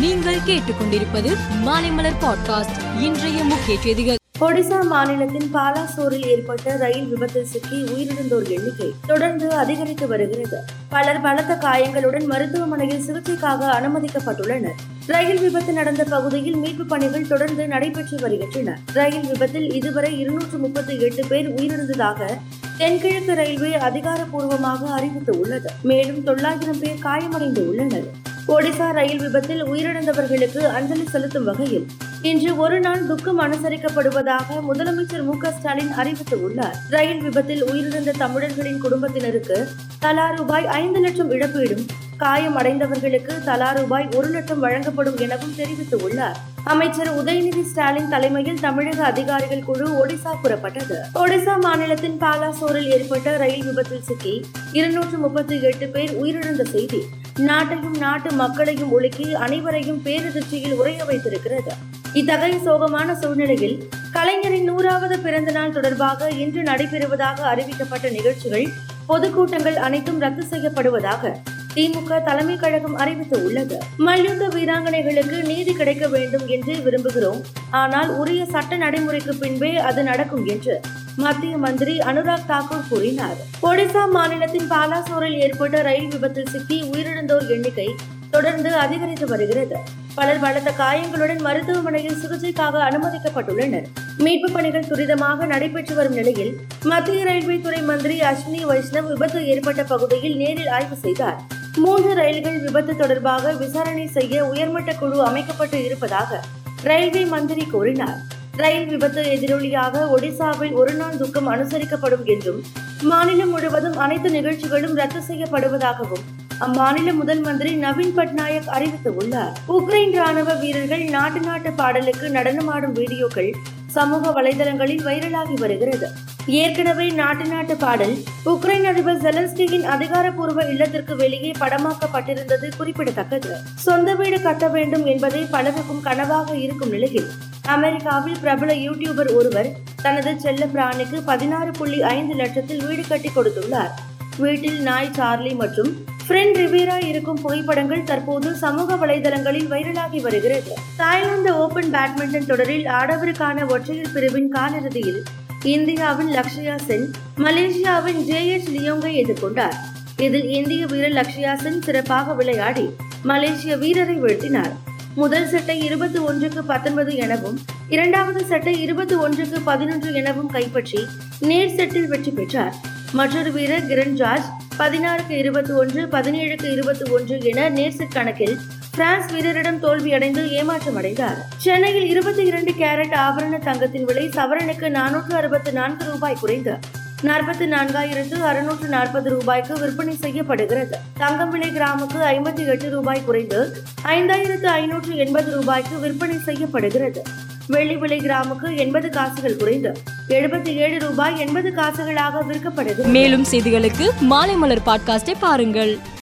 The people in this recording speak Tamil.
நீங்கள் கேட்டுக்கொண்டிருப்பது மாலைமலர் பாட்காஸ்ட். இன்றைய முக்கிய செய்திகள். ஒடிசா மாநிலத்தின் பாலாசோரில் ஏற்பட்ட ரயில் விபத்தில் சிக்கி உயிரிழந்தோர் எண்ணிக்கை தொடர்ந்து அதிகரித்து வருகிறது. பலர் பலத்த காயங்களுடன் மருத்துவமனையில் சிகிச்சைக்காக அனுமதிக்கப்பட்டுள்ளனர். ரயில் விபத்து நடந்த பகுதியில் மீட்பு பணிகள் தொடர்ந்து நடைபெற்று வருகின்றன. ரயில் விபத்தில் இதுவரை இருநூற்று முப்பத்தி எட்டு பேர் உயிரிழந்ததாக தென்கிழக்கு ரயில்வே அதிகாரப்பூர்வமாக அறிவித்து உள்ளது மேலும் தொள்ளாயிரம் பேர் காயமடைந்து உள்ளனர். ஒடிசா ரயில் விபத்தில் உயிரிழந்தவர்களுக்கு அஞ்சலி செலுத்தும் வகையில் இன்று ஒரு நாள் துக்கம் அனுசரிக்கப்படுவதாக முதலமைச்சர் மு ஸ்டாலின் அறிவித்துள்ளார். ரயில் விபத்தில் உயிரிழந்த தமிழர்களின் குடும்பத்தினருக்கு தலா ரூபாய் ஐந்து லட்சம் இழப்பீடும் காயமடைந்தவர்களுக்கு தலா ரூபாய் ஒரு லட்சம் வழங்கப்படும் எனவும் தெரிவித்துள்ளார். அமைச்சர் உதயநிதி ஸ்டாலின் தலைமையில் தமிழக அதிகாரிகள் குழு ஒடிசா புறப்பட்டது. ஒடிசா மாநிலத்தின் பாலாசோரில் ஏற்பட்ட ரயில் விபத்தில் சிக்கி இருநூற்று முப்பத்தி எட்டு பேர் உயிரிழந்த செய்தி நாட்டையும் நாட்டு மக்களையும் உலுக்கி அனைவரையும் பேரதிர்ச்சியில் உரைய வைத்திருக்கிறது. இத்தகைய சோகமான சூழ்நிலையில் கலைஞரின் நூறாவது பிறந்த நாள் தொடர்பாக இன்று நடைபெறுவதாக அறிவிக்கப்பட்ட நிகழ்ச்சிகள் பொதுக்கூட்டங்கள் அனைத்தும் ரத்து செய்யப்படுவதாக திமுக தலைமை கழகம் அறிவித்து உள்ளது மல்யுத்த வீராங்கனைகளுக்கு நீதி கிடைக்க வேண்டும் என்று விரும்புகிறோம். ஆனால் உரிய சட்ட நடைமுறைக்கு பின்பே அது நடக்கும் என்று மத்திய மந்திரி அனுராக் தாக்கூர் கூறினார். ஒடிசா மாநிலத்தின் பாலாசோரில் ஏற்பட்ட ரயில் விபத்தில் சிக்கி உயிரிழந்தோர் எண்ணிக்கை தொடர்ந்து அதிகரித்து வருகிறது. பலர் பலத்த காயங்களுடன் மருத்துவமனையில் சிகிச்சைக்காக அனுமதிக்கப்பட்டுள்ளனர். மீட்பு பணிகள் துரிதமாக நடைபெற்று வரும் நிலையில் மத்திய ரயில்வே துறை மந்திரி அஸ்வினி வைஷ்ணவ் விபத்து ஏற்பட்ட பகுதியில் நேரில் ஆய்வு செய்தார். மூன்று ரயில்கள் விபத்து தொடர்பாக விசாரணை செய்ய உயர்மட்ட குழு அமைக்கப்பட்டு இருப்பதாக ரயில்வே மந்திரி கூறினார். ரயில் விபத்து எதிரொலியாக ஒடிசாவில் ஒரு நாள் துக்கம் அனுசரிக்கப்படும் என்றும் மாநிலம் முழுவதும் அனைத்து நிகழ்ச்சிகளும் ரத்து செய்யப்படுவதாகவும் அம்மாநில முதல் மந்திரி நவீன் பட்நாயக் அறிவித்துள்ளார். உக்ரைன் ராணுவ வீரர்கள் நாட்டு நாட்டு பாடலுக்கு நடனமாடும் வீடியோக்கள் சமூக வலைதளங்களில் வைரலாகி வருகிறது. ஏற்கனவே நாட்டு நாட்டு பாடல் உக்ரைன் அதிபர் ஜெலன்ஸ்கியின் அதிகாரப்பூர்வ இல்லத்திற்கு வெளியே படமாக்கப்பட்டிருந்தது குறிப்பிடத்தக்கது. சொந்த வீடு கட்ட வேண்டும் என்பதே பலருக்கும் கனவாக இருக்கும் நிலையில் அமெரிக்காவில் பிரபல யூடியூபர் ஒருவர் தனது செல்ல பிராணிக்கு பதினாறு புள்ளி ஐந்து லட்சத்தில் வீடு கட்டி கொடுத்துள்ளார். வீட்டில் நாய் சார்லி மற்றும் ஃப்ரெண்ட் ரிவேரா இருக்கும் புகைப்படங்கள் தற்போது சமூக வலைதளங்களில் வைரலாகி வருகிறது. தாய்லாந்து ஓபன் பேட்மிண்டன் தொடரில் ஆடவருக்கான ஒற்றையர் பிரிவின் காலிறுதியில் இந்தியாவின் லக்ஷயா சென் மலேசியாவின் ஜே எச் லியோங்கை எதிர்கொண்டார். இதில் இந்திய வீரர் லக்ஷயா சென் சிறப்பாக விளையாடி மலேசிய வீரரை வீழ்த்தினார். முதல் சட்டை இருபத்தி ஒன்றுக்கு பத்தொன்பது எனவும் இரண்டாவது சட்டை இருபத்தி ஒன்றுக்கு பதினொன்று எனவும் கைப்பற்றி நேர் செட்டில் வெற்றி பெற்றார். மற்றொரு வீரர் கிரண் ஜார்ஜ் பதினாறுக்கு இருபத்தி ஒன்று பதினேழுக்கு இருபத்தி ஒன்று என நேர்செட் கணக்கில் பிரான்ஸ் வீரரிடம் தோல்வியடைந்து ஏமாற்றம் அடைந்தார் சென்னையில் இருபத்தி இரண்டு கேரட் ஆபரண தங்கத்தின் விலை சவரனுக்கு நானூற்று அறுபத்தி நான்கு ரூபாய் குறைந்து நாற்பத்தி நான்காயிரத்து அறுநூற்று நாற்பது ரூபாய்க்கு விற்பனை செய்யப்படுகிறது. தங்கம் விலை கிராமுக்கு ஐம்பத்தி எட்டு ரூபாய் குறைந்து ஐந்தாயிரத்து ஐநூற்று எண்பது ரூபாய்க்கு விற்பனை செய்யப்படுகிறது. வெள்ளி விலை கிராமுக்கு எண்பது காசுகள் குறைந்து எழுபத்தி ஏழு ரூபாய் எண்பது காசுகளாக விற்கப்படுகிறது. மேலும் செய்திகளுக்கு மாலைமலர் பாட்காஸ்டை பாருங்கள்.